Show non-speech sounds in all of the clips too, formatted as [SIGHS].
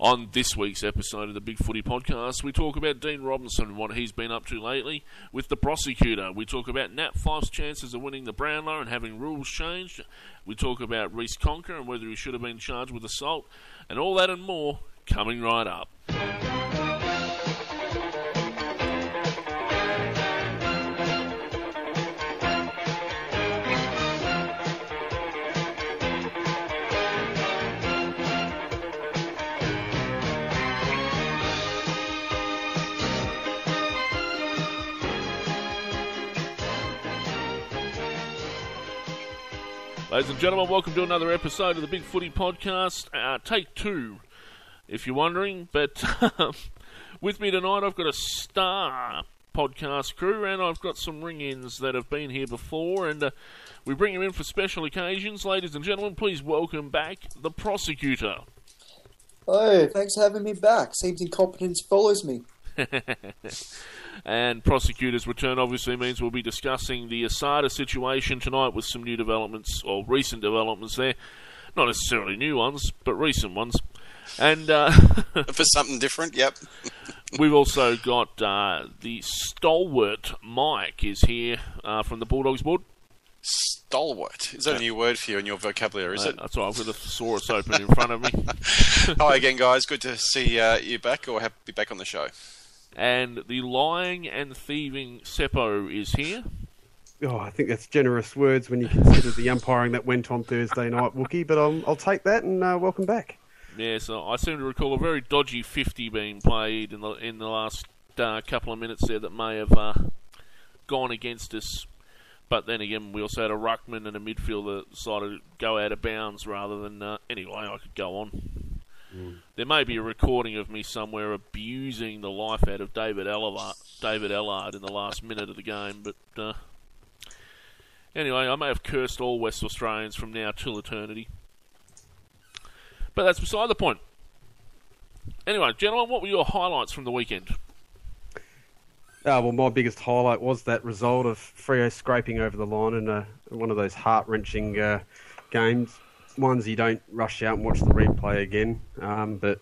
On this week's episode of the Big Footy Podcast, we talk about Dean Robinson and what he's been up to lately with the prosecutor. We talk about Nat Fyfe's chances of winning the Brownlow and having rules changed. We talk about Reece Conca and whether he should have been charged with assault, and all that and more coming right up. Ladies and gentlemen, welcome to another episode of the Big Footy Podcast. Uh, take two, if you're wondering. But with me tonight, I've got a star podcast crew, and I've got some ring ins that have been here before, and uh, we bring them in for special occasions. Ladies and gentlemen, please welcome back the prosecutor. Oh, thanks for having me back. Seems incompetence follows me. [LAUGHS] and prosecutor's return obviously means we'll be discussing the Asada situation tonight with some new developments or recent developments there. Not necessarily new ones, but recent ones. And uh, [LAUGHS] for something different, yep. [LAUGHS] we've also got uh, the stalwart Mike is here uh, from the Bulldogs board. Stalwart is that a new word for you in your vocabulary? Is Uh, it? That's right. I've got a thesaurus open in front of me. [LAUGHS] Hi again, guys. Good to see uh, you back, or have be back on the show. And the lying and thieving Seppo is here. Oh, I think that's generous words when you consider the umpiring that went on Thursday night, Wookie. But I'll, I'll take that and uh, welcome back. Yeah, so I seem to recall a very dodgy 50 being played in the in the last uh, couple of minutes there that may have uh, gone against us. But then again, we also had a ruckman and a midfielder decided to go out of bounds rather than. Uh, anyway, I could go on. There may be a recording of me somewhere abusing the life out of David Ellard, David Ellard in the last minute of the game, but uh, anyway, I may have cursed all West Australians from now till eternity. But that's beside the point. Anyway, gentlemen, what were your highlights from the weekend? Uh, well, my biggest highlight was that result of Freo scraping over the line in uh one of those heart wrenching uh, games. Ones you don't rush out and watch the replay again. Um, but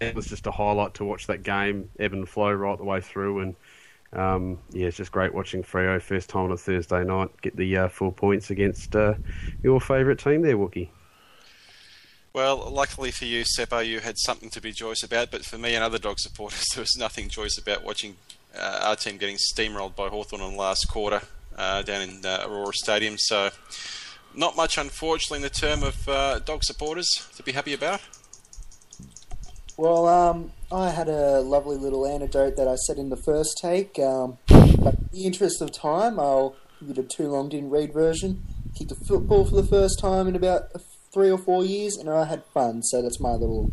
it was just a highlight to watch that game ebb and flow right the way through. And um, yeah, it's just great watching Freo first time on a Thursday night get the uh, four points against uh, your favourite team there, Wookie. Well, luckily for you, Seppo, you had something to be joyous about. But for me and other dog supporters, [LAUGHS] there was nothing joyous about watching uh, our team getting steamrolled by Hawthorn in the last quarter uh, down in uh, Aurora Stadium. So, not much, unfortunately, in the term of uh, dog supporters to be happy about. Well, um, I had a lovely little anecdote that I said in the first take. Um, but in the interest of time, I'll give you the too long didn't read version. Kicked a football for the first time in about three or four years, and I had fun. So that's my little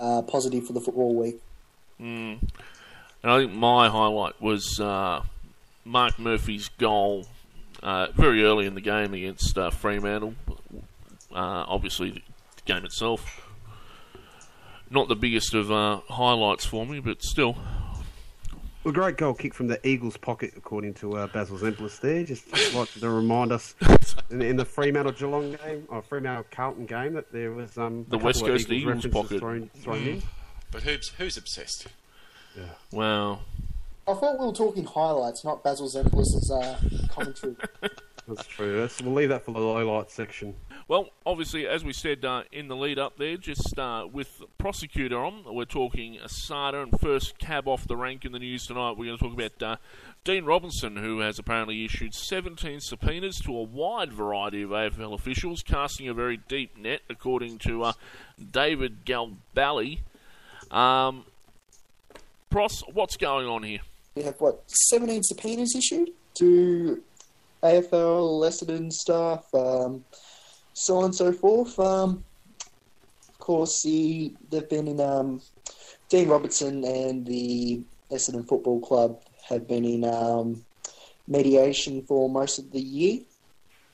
uh, positive for the football week. Mm. And I think my highlight was uh, Mark Murphy's goal uh, very early in the game against uh, Fremantle. Uh, obviously, the game itself. Not the biggest of uh, highlights for me, but still. A great goal kick from the Eagles' pocket, according to uh, Basil Zempilas there. Just like to remind us in, in the Fremantle Geelong game, or Fremantle Carlton game, that there was um, The a couple West of Coast Eagles references pocket. thrown, thrown in. But who's who's obsessed? Wow. I thought we were talking highlights, not Basil Zempilas' uh, commentary. [LAUGHS] That's true. That's, we'll leave that for the lowlight section. Well, obviously, as we said uh, in the lead up there, just uh, with prosecutor on, we're talking Asada and first cab off the rank in the news tonight. We're going to talk about uh, Dean Robinson, who has apparently issued 17 subpoenas to a wide variety of AFL officials, casting a very deep net, according to uh, David Galbally. Um, Pros, what's going on here? We have what 17 subpoenas issued to AFL, Essendon staff, um, so on and so forth. Um, of course, the they've been in um, Dean Robertson and the Essendon Football Club have been in um, mediation for most of the year,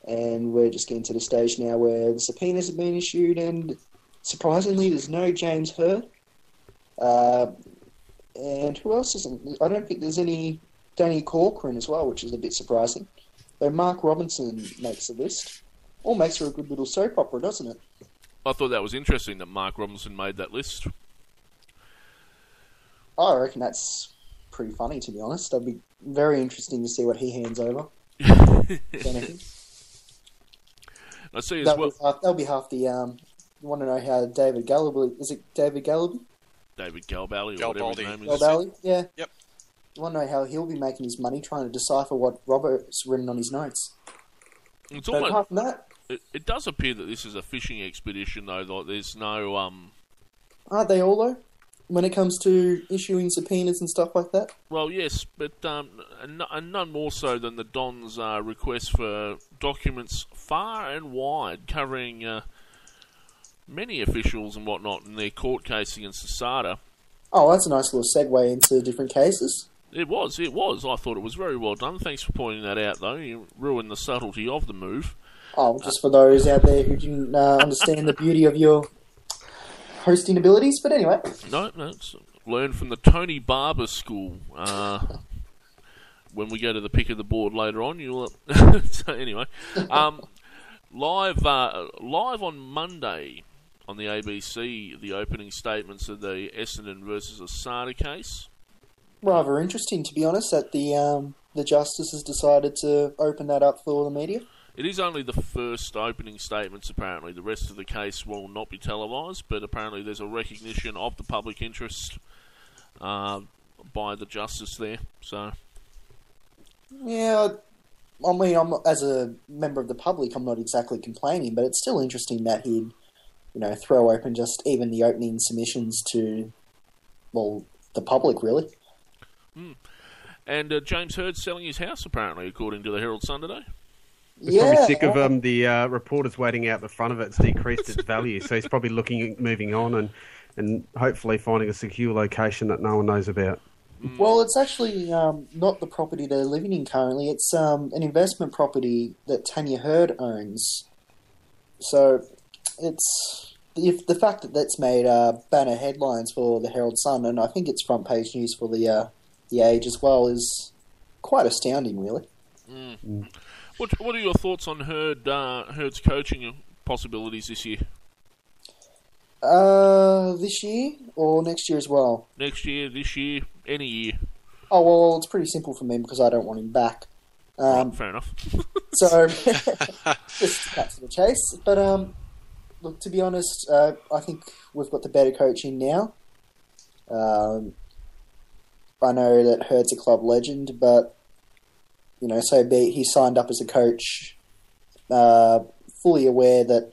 and we're just getting to the stage now where the subpoenas have been issued, and surprisingly, there's no James Hird. Uh, and who else isn't? I don't think there's any Danny Corcoran as well, which is a bit surprising. Though Mark Robinson makes the list. All makes for a good little soap opera, doesn't it? I thought that was interesting that Mark Robinson made that list. I reckon that's pretty funny, to be honest. That'd be very interesting to see what he hands over. [LAUGHS] I see as That'll, well. be half, that'll be half the. Um, you want to know how David Gallaby is it? David Gallaby? David Galbally or whatever his Galbaldi. name is. Well, Gallaby? Yeah. Yep. You want to know how he'll be making his money trying to decipher what Robert's written on his notes. It's But almost, apart from that, it, it does appear that this is a fishing expedition, though. Like there's no um. aren't they all though? When it comes to issuing subpoenas and stuff like that. Well, yes, but um, and, and none more so than the Don's uh, request for documents far and wide, covering uh, many officials and whatnot in their court case against Asada. Oh, that's a nice little segue into different cases. It was, it was. I thought it was very well done. Thanks for pointing that out, though. You ruined the subtlety of the move. Oh, just for those out there who didn't uh, understand the beauty of your hosting abilities. But anyway, No, no. Learn from the Tony Barber School. Uh, when we go to the pick of the board later on, you'll. [LAUGHS] so anyway, um, live, uh, live on Monday on the ABC, the opening statements of the Essendon versus Asada case. rather interesting to be honest that the um, the justice has decided to open that up for the media. It is only the first opening statements, apparently. The rest of the case will not be televised, but apparently there's a recognition of the public interest uh, by the justice there. So, Yeah, I mean, I'm as a member of the public, I'm not exactly complaining, but it's still interesting that he'd, you know, throw open just even the opening submissions to, well, the public really. and uh, James Hird's selling his house, apparently, according to the Herald Sun today. He's yeah, probably sick of um, the uh, reporters waiting out the front of it. It's decreased its value, so he's probably looking at moving on and and hopefully finding a secure location that no one knows about. Well, it's actually um, not the property they're living in currently. It's um, an investment property that Tania Hird owns. So it's if the fact that that's made uh, banner headlines for the Herald Sun, and I think it's front page news for the uh, the Age as well, is quite astounding, really. What What are your thoughts on Hird uh, Hird's coaching possibilities this year? Uh, this year or next year as well? Next year, this year, any year? Oh well, it's pretty simple for me because I don't want him back. Um, Right, fair enough. So, [LAUGHS] [LAUGHS] just to cut to the chase. But um, look, to be honest, uh, I think we've got the better coach in now. Um, I know that Hird's a club legend, but you know, so be he signed up as a coach, uh, fully aware that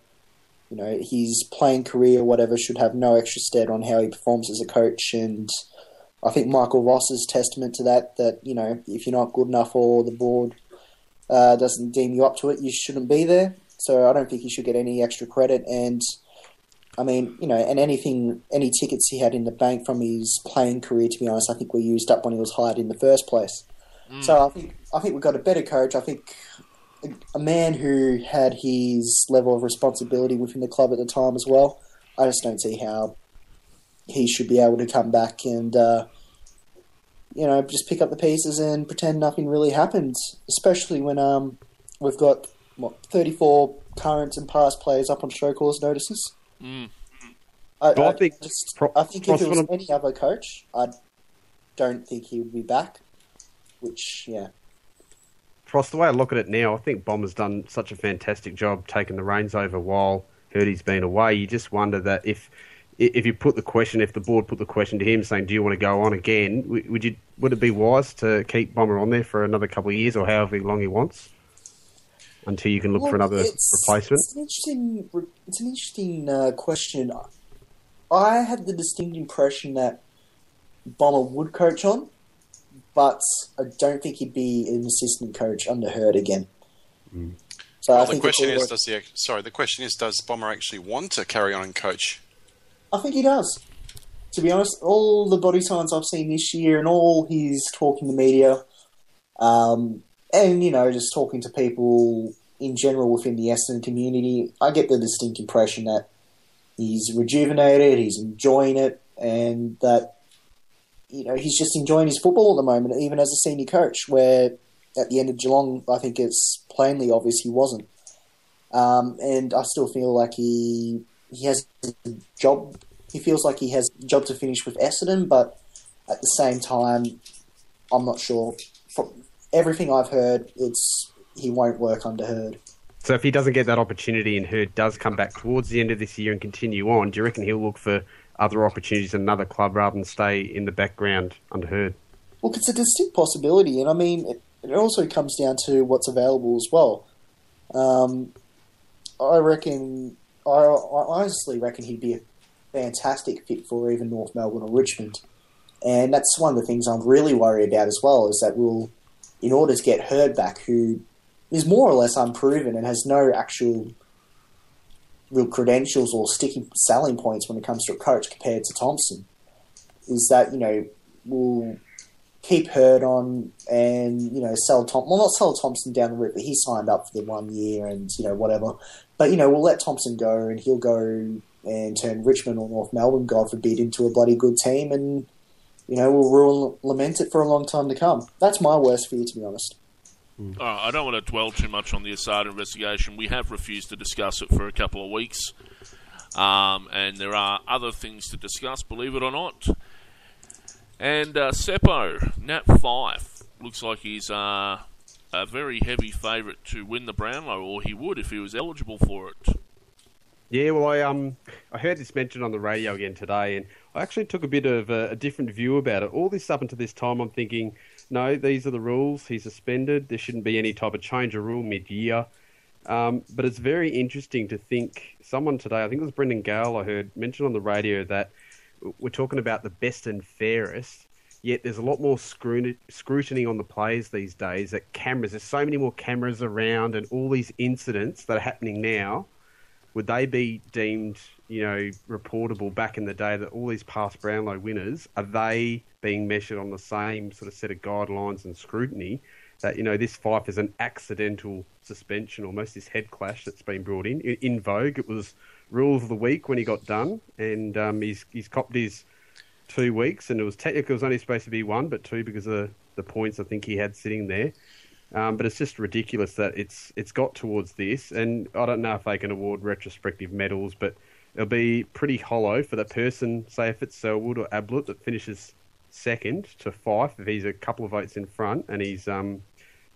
you know his playing career, whatever, should have no extra stead on how he performs as a coach. And I think Michael Voss is testament to that. That you know, if you're not good enough or the board uh, doesn't deem you up to it, you shouldn't be there. So I don't think he should get any extra credit. And I mean, you know, and anything, any tickets he had in the bank from his playing career, to be honest, I think were used up when he was hired in the first place. So I think I think we've got a better coach. I think a, a man who had his level of responsibility within the club at the time as well. I just don't see how he should be able to come back and uh, you know just pick up the pieces and pretend nothing really happened. Especially when um, we've got what thirty four current and past players up on show cause notices. Mm. I, I I think just, Pro- I think if it was any other coach, I don't think he would be back. Which, yeah, Frost, the way I look at it now, I think Bomber's done such a fantastic job taking the reins over while Hirdy's been away. You just wonder that if if you put the question, if the board put the question to him saying, "Do you want to go on again?" Would you would it be wise to keep Bomber on there for another couple of years or however long he wants until you can look for another it's- replacement? It's an interesting. It's an interesting uh, question. I had the distinct impression that Bomber would coach on, but I don't think he'd be an assistant coach under Hird again. Mm. So I Well, the think question it's is, does the sorry? The question is, does Bomber actually want to carry on and coach? I think he does. To be honest, all the body signs I've seen this year and all his talking to media, um, and you know, just talking to people in general within the Essendon community, I get the distinct impression that he's rejuvenated, he's enjoying it, and that you know he's just enjoying his football at the moment, even as a senior coach. Where at the end of Geelong, I think it's plainly obvious he wasn't. Um, and I still feel like he he has a job. He feels like he has a job to finish with Essendon, but at the same time, I'm not sure. Everything I've heard, it's he won't work under Hird. So if he doesn't get that opportunity and Hird does come back towards the end of this year and continue on, do you reckon he'll look for other opportunities in another club rather than stay in the background under Hird? Look, it's a distinct possibility, and I mean, it, it also comes down to what's available as well. Um, I reckon, I, I honestly reckon he'd be a fantastic fit for even North Melbourne or Richmond. And that's one of the things I'm really worried about as well, is that we'll, in order to get Hird back, who is more or less unproven and has no actual real credentials or sticky selling points when it comes to a coach compared to Thompson, is that, you know, we'll keep Hird on and, you know, sell Tom well not sell Thompson down the river. he signed up for the one year and, you know, whatever. But, you know, we'll let Thompson go and he'll go and turn Richmond or North Melbourne, God forbid, into a bloody good team and, you know, we'll ruin, lament it for a long time to come. That's my worst fear, to be honest. Uh, I don't want to dwell too much on the Assad investigation. We have refused to discuss it for a couple of weeks. Um, and there are other things to discuss, believe it or not. And uh, Seppo, Nat Fyfe, looks like he's uh, a very heavy favourite to win the Brownlow, or he would if he was eligible for it. Yeah, well, I um, I heard this mentioned on the radio again today, and I actually took a bit of a, a different view about it. All this up until this time, I'm thinking, no, these are the rules. He's suspended. There shouldn't be any type of change of rule mid-year. Um, but it's very interesting to think. Someone today, I think it was Brendan Gale, I heard mentioned on the radio that we're talking about the best and fairest. Yet there's a lot more scrutiny on the players these days. That cameras, there's so many more cameras around, and all these incidents that are happening now. Would they be deemed, you know, reportable back in the day that all these past Brownlow winners are they being measured on the same sort of set of guidelines and scrutiny? That you know, this Fyfe is an accidental suspension, almost this head clash that's been brought in. In vogue, it was rule of the week when he got done, and um, he's he's copped his two weeks, and it was technically it was only supposed to be one, but two because of the, the points I think he had sitting there. Um, but it's just ridiculous that it's it's got towards this, and I don't know if they can award retrospective medals, but it'll be pretty hollow for the person, say if it's Selwood or Ablett that finishes second to Fyfe if he's a couple of votes in front, and he's um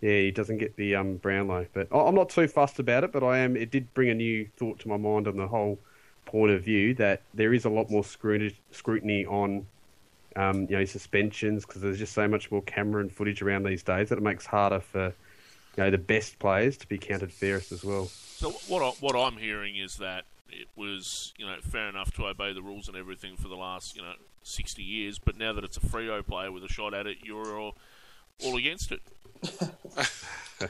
yeah he doesn't get the um Brownlow. But I'm not too fussed about it, but I am. It did bring a new thought to my mind on the whole point of view that there is a lot more scrutiny on um, you know suspensions because there's just so much more camera and footage around these days that it makes harder for you know the best players to be counted fairest as well. So what I, what I'm hearing is that it was you know fair enough to obey the rules and everything for the last you know 60 years, but now that it's a Freo player with a shot at it, you're all, all against it. [LAUGHS]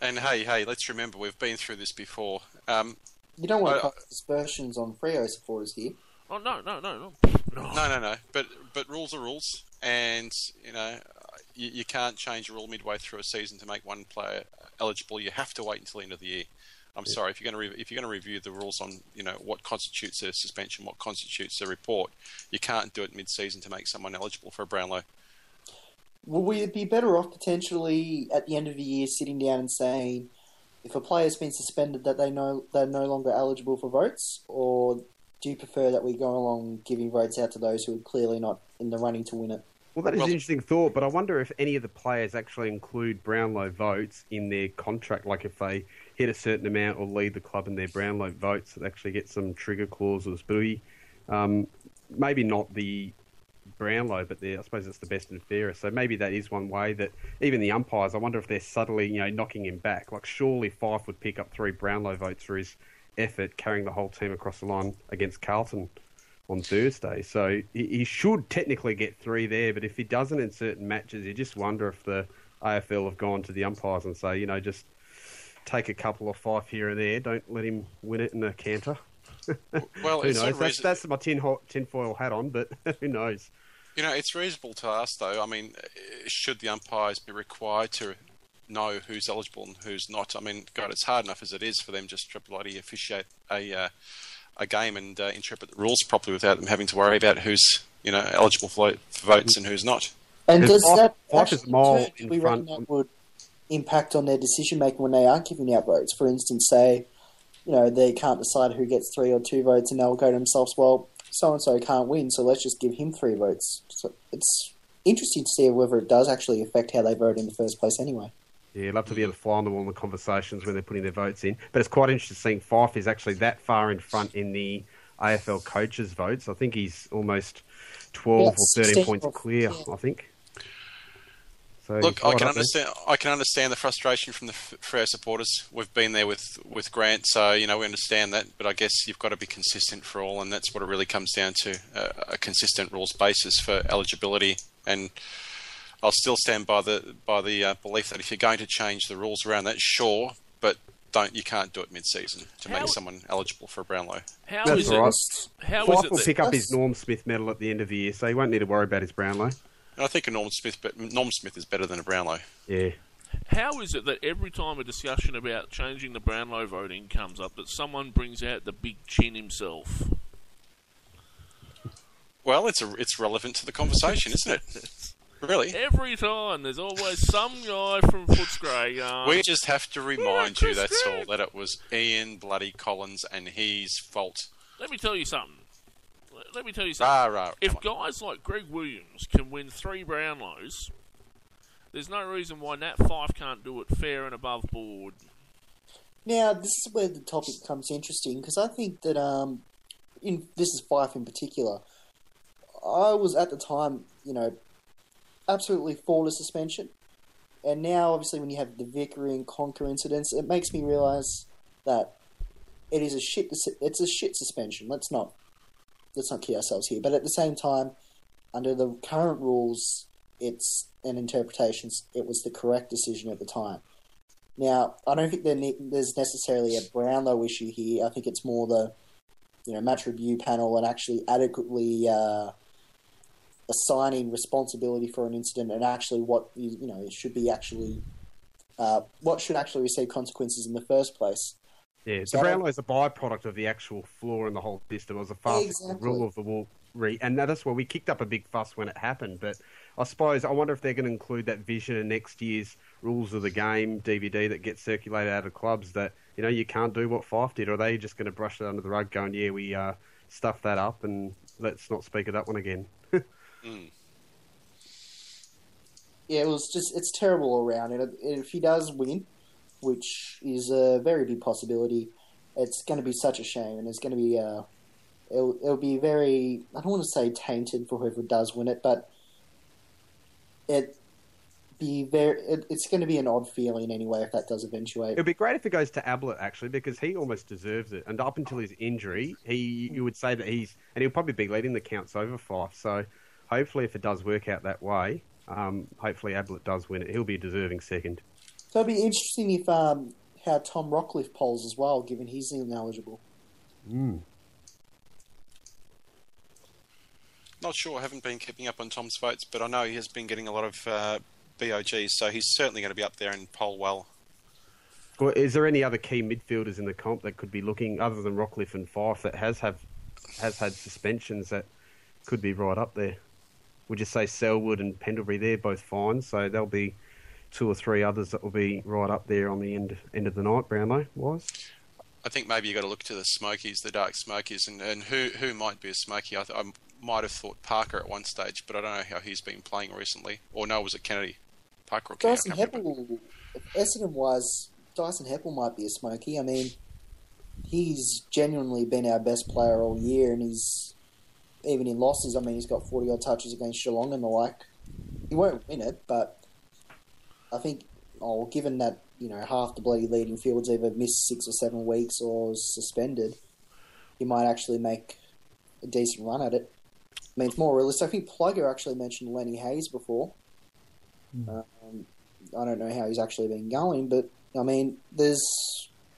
and hey, hey, let's remember we've been through this before. Um, you don't want to cast aspersions on Freo supporters here. Oh no, no, no, no, no, no, no, no. But but rules are rules, and you know you, you can't change a rule midway through a season to make one player eligible. You have to wait until the end of the year. I'm yeah. sorry if you're going to re- if you're going to review the rules on you know what constitutes a suspension, what constitutes a report. You can't do it mid-season to make someone eligible for a Brownlow. Will we be better off potentially at the end of the year sitting down and saying, if a player's been suspended, that they know they're no longer eligible for votes, or do you prefer that we go along giving votes out to those who are clearly not in the running to win it? Well, that is an interesting thought, but I wonder if any of the players actually include Brownlow votes in their contract. Like if they hit a certain amount or lead the club in their Brownlow votes, that actually get some trigger clauses. But we, um, maybe not the Brownlow, but I suppose it's the best and fairest. So maybe that is one way that even the umpires. I wonder if they're subtly, you know, knocking him back. Like surely Fyfe would pick up three Brownlow votes for his effort carrying the whole team across the line against Carlton on Thursday. So he should technically get three there, but if he doesn't in certain matches, you just wonder if the AFL have gone to the umpires and say, you know, just take a couple of five here and there. Don't let him win it in a canter. Well, who knows? That's, that's, my tin tinfoil hat on, but [LAUGHS] who knows? You know, it's reasonable to ask, though. I mean, should the umpires be required to know who's eligible and who's not? I mean, God, it's hard enough as it is for them just to bloody officiate a uh, a game and uh, interpret the rules properly without them having to worry about who's you know eligible for, for votes and who's not. And does that actually turn, do we reckon that would impact on their decision making when they aren't giving out votes? For instance, say you know, they can't decide who gets three or two votes, and they'll go to themselves, well, so and so can't win, so let's just give him three votes. So it's interesting to see whether it does actually affect how they vote in the first place, anyway. Yeah, love to be able to fly on the wall in the conversations when they're putting their votes in. But it's quite interesting seeing Fyfe is actually that far in front in the AFL coaches' votes. I think he's almost 12 Yeah, or 13 points clear, yeah. I think. So Look, I can up there. understand. I can understand the frustration from the Freo supporters. We've been there with with Grant, so you know we understand that. But I guess you've got to be consistent for all, and that's what it really comes down to: uh, a consistent rules basis for eligibility. And I'll still stand by the by the uh, belief that if you're going to change the rules around that, sure, but don't you can't do it mid-season to How- make someone eligible for a Brownlow. How That's is all right. it? How is Fyfe it will that, pick up his Norm Smith medal at the end of the year, so he won't need to worry about his Brownlow. And I think a Norm Smith, but Norm Smith is better than a Brownlow. Yeah. How is it that every time a discussion about changing the Brownlow voting comes up, that someone brings out the big chin himself? Well, it's a, it's relevant to the conversation, isn't it? [LAUGHS] Really. Every time, there's always some guy from Footscray. Uh, We just have to remind you, Chris that's all, that it was Ian bloody Collins and his fault. let me tell you something. Let- Let me tell you something. Rah, rah. if guys like Greg Williams can win three Brownlows, there's no reason why Nat Fyfe can't do it fair and above board. Now, this is where the topic becomes interesting because I think that um, in this is Fyfe in particular. I was at the time, you know, absolutely for the suspension, and now obviously when you have the Vickery and Conca incidents, it makes me realise that it is a shit. It's a shit suspension. Let's not let's not kid ourselves here. But at the same time, under the current rules, it's and interpretations, it was the correct decision at the time. Now, I don't think there's necessarily a Brownlow issue here. I think it's more the, you know, match review panel and actually adequately uh, assigning responsibility for an incident and actually what you, you know should be actually uh, what should actually receive consequences in the first place. Yeah, the So I Brownlow is a byproduct of the actual flaw in the whole system. It was a fast Exactly. rule of the wall, re- and that's why we kicked up a big fuss when it happened. But I suppose I wonder if they're going to include that vision in next year's rules of the game DVD that gets circulated out of clubs. That you know you can't do what Fyfe did, or are they just going to brush it under the rug, going, "Yeah, we uh, stuffed that up, and let's not speak of that one again." [LAUGHS] Yeah, it was just it's terrible all around. And if he does win, which is a very big possibility, it's going to be such a shame, and it's going to be uh, it'll, it'll be very I don't want to say tainted for whoever does win it, but it be very it, it's going to be an odd feeling anyway if that does eventuate. It'd be great if it goes to Ablett actually, because he almost deserves it. And up until his injury, he you would say that he's and he'll probably be leading the counts over Fyfe. So hopefully, if it does work out that way, um, hopefully Ablett does win it. He'll be a deserving second. So it'd be interesting if um, how Tom Rockliff polls as well, given he's ineligible. Not sure. I haven't been keeping up on Tom's votes, but I know he has been getting a lot of uh, BOGs, so he's certainly going to be up there and poll well. Well, is there any other key midfielders in the comp that could be looking other than Rockliff and Fyfe that has have has had suspensions that could be right up there? Would you say Selwood and Pendlebury? They're both fine, so they'll be two or three others that will be right up there on the end end of the night. Brownlow wise. I think maybe you've got to look to the Smokies, the Dark Smokies, and, and who who might be a Smoky. I, th- I might have thought Parker at one stage, but I don't know how he's been playing recently. Or no, was it Kennedy? Parker or Kennedy? Dyson I. Heppell, Essendon wise, Dyson Heppell might be a smoky. I mean, he's genuinely been our best player all year, and he's even in losses. I mean, he's got forty odd touches against Geelong and the like. He won't win it, but I think, oh, given that you know half the bloody leading fields either missed six or seven weeks or suspended, he might actually make a decent run at it. I mean, it's more realistic. I think Plugger actually mentioned Lenny Hayes before. Um, I don't know how he's actually been going, but I mean, there's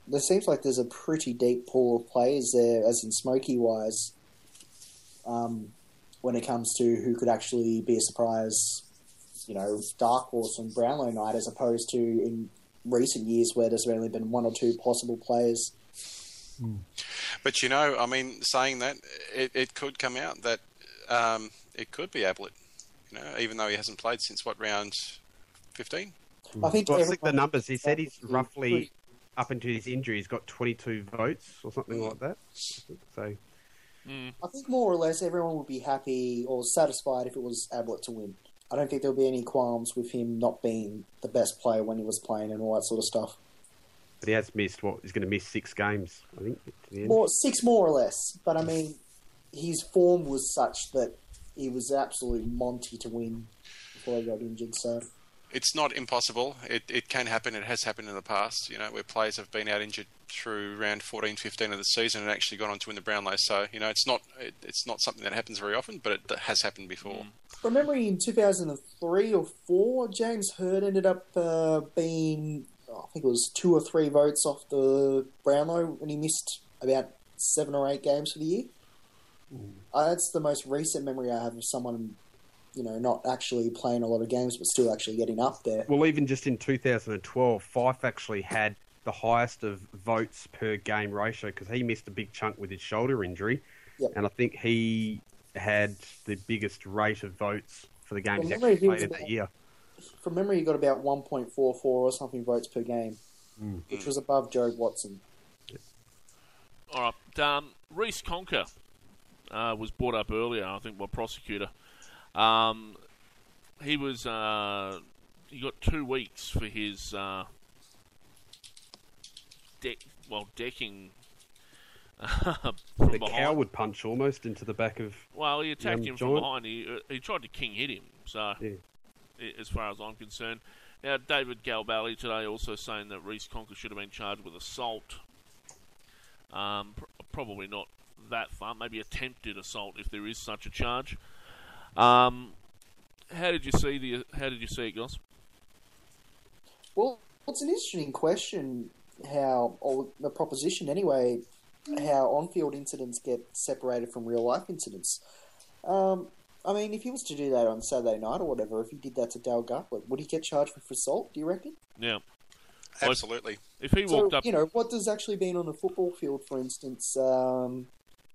there seems like there's a pretty deep pool of players there, as in Smoky wise. Um, when it comes to who could actually be a surprise, you know, dark horse and Brownlow night, as opposed to in recent years where there's only been one or two possible players. Hmm. But you know, I mean, saying that, it, it could come out that um, it could be Ablett. You know, even though he hasn't played since what round fifteen? Hmm. I think Well, I think the numbers. He said he's hmm. roughly up into his injury, he's got 22 votes or something like that. So I think more or less everyone would be happy or satisfied if it was Ablett to win. I don't think there'll be any qualms with him not being the best player when he was playing and all that sort of stuff. But he has missed what? He's going to miss six games, I think. To the end. More six more or less, but I mean, his form was such that he was absolute Monty to win before he got injured. So It's not impossible. It, it can happen. It has happened in the past, you know, where players have been out injured through round 14, 15 of the season and actually gone on to win the Brownlow. So, you know, it's not it, it's not something that happens very often, but it has happened before. from memory, in two thousand and three or four, James Hird ended up uh, being I think it was two or three votes off the Brownlow, and he missed about seven or eight games for the year. Uh, that's the most recent memory I have of someone, you know, not actually playing a lot of games, but still actually getting up there. Well, even just in 2012, Fyfe actually had the highest of votes per game ratio because he missed a big chunk with his shoulder injury, Yep. and I think he had the biggest rate of votes for the games Well, he actually he played in about- that year. From memory, he got about one point four four or something votes per game, which was above Jobe Watson. All right. Um, Reece Conca uh, was brought up earlier, I think, by prosecutor. Um, he was uh, he got two weeks for his uh, deck, well, decking [LAUGHS] from The behind. coward punch almost into the back of. Well, he attacked him from Giant. behind. He uh, he tried to king hit him. So, Yeah. as far as I'm concerned, now David Galbally today also saying that Reece Conca should have been charged with assault. Um, pr- probably not that far. Maybe attempted assault if there is such a charge. Um, how did you see the? How did you see it, Goss? Well, it's an interesting question how, or the proposition anyway, how on-field incidents get separated from real-life incidents. Um, I mean, if he was to do that on Saturday night or whatever, if he did that to Dale Gartlett, would he get charged with assault? Do you reckon? Yeah. Absolutely. If he So walked up, you know, what does actually being on a football field, for instance, um,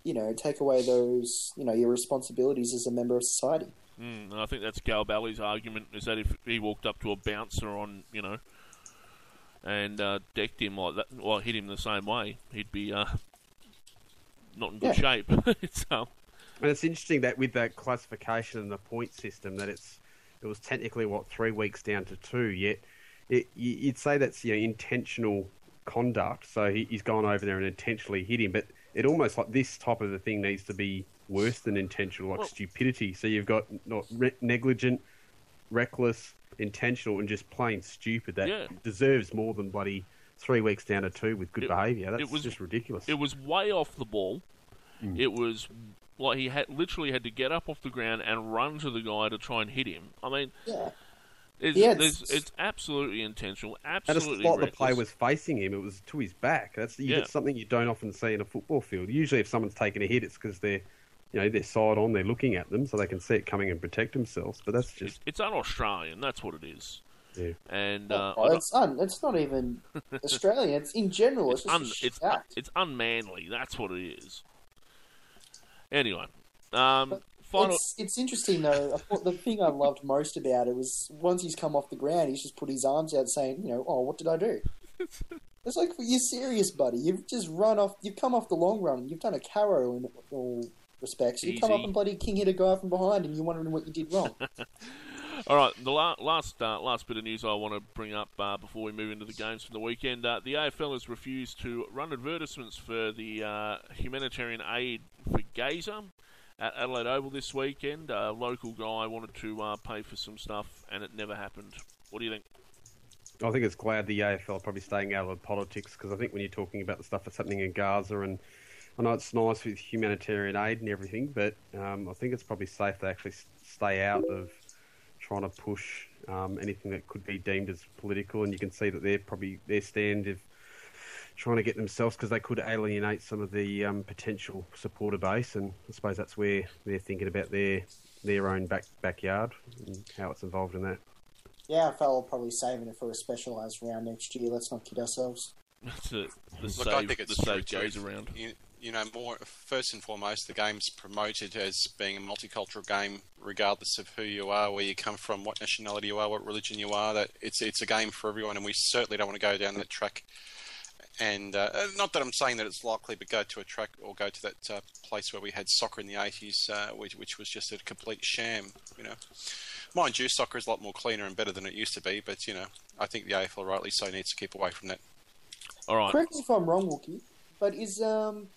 you know, take away those, you know, your responsibilities as a member of society? Mm, and I think that's Galbally's argument is that if he walked up to a bouncer on, you know, and uh, decked him like that, or hit him the same way, he'd be uh, not in good shape. [LAUGHS] so, And it's interesting that with that classification and the point system, that it's it was technically what three weeks down to two. Yet it, you- you'd say that's you know intentional conduct. So he, he's gone over there and intentionally hit him. But it almost like this type of a thing needs to be worse than intentional, like Well- stupidity. So you've got not re- negligent, reckless, intentional, and just plain stupid. That Yeah. deserves more than bloody three weeks down to two with good It- behaviour. That's it was- just ridiculous. it was way off the ball. Mm. It was like he had literally had to get up off the ground and run to the guy to try and hit him. I mean, Yeah. It's, Yeah, it's- it's absolutely intentional, And it's absolutely like the player was facing him; it was to his back. That's you Yeah. get something you don't often see in a football field. Usually, if someone's taking a hit, it's because they're, you know, they're side on, they're looking at them, so they can see it coming and protect themselves. But that's just it's un-Australian. That's what it is. yeah. And uh, I got- it's un, it's not even [LAUGHS] Australian. It's in general. It's, it's, just un, a it's, it's unmanly. That's what it is. Anyway, um, final. It's, it's interesting though. The thing I loved most about it was once he's come off the ground, he's just put his arms out, saying, "You know, oh, what did I do?" [LAUGHS] it's like you're serious, buddy. You've just run off. You've come off the long run. You've done a caro in all respects. You come up and bloody king hit a guy from behind, and you're wondering what you did wrong. [LAUGHS] All right, the la- last uh, last bit of news I want to bring up uh, before we move into the games for the weekend. Uh, the AFL has refused to run advertisements for the uh, humanitarian aid for Gaza at Adelaide Oval this weekend. A local guy wanted to uh, pay for some stuff, and it never happened. What do you think? I think it's glad the AFL are probably staying out of politics because I think when you're talking about the stuff that's happening in Gaza and I know it's nice with humanitarian aid and everything, but um, I think it's probably safe to actually stay out of trying to push um, anything that could be deemed as political. And you can see that they're probably their stand of trying to get themselves because they could alienate some of the um, potential supporter base, and I suppose that's where they're thinking about their their own back backyard and how it's involved in that. The AFL are probably saving it for a specialised round next year. Let's not kid ourselves. the, the Look, save, I think it's the save true, goes around. You, you know, more first and foremost, the game's promoted as being a multicultural game, regardless of who you are, where you come from, what nationality you are, what religion you are. That it's it's a game for everyone, and we certainly don't want to go down that track and uh, uh, not that I'm saying that it's likely, but go to a track or go to that uh, place where we had soccer in the 80s, uh, which, which, was just a complete sham. You know, mind you, soccer is a lot more cleaner and better than it used to be, but you know, I think the AFL rightly so needs to keep away from that. All right. Correct me if I'm wrong, Wookie, but is um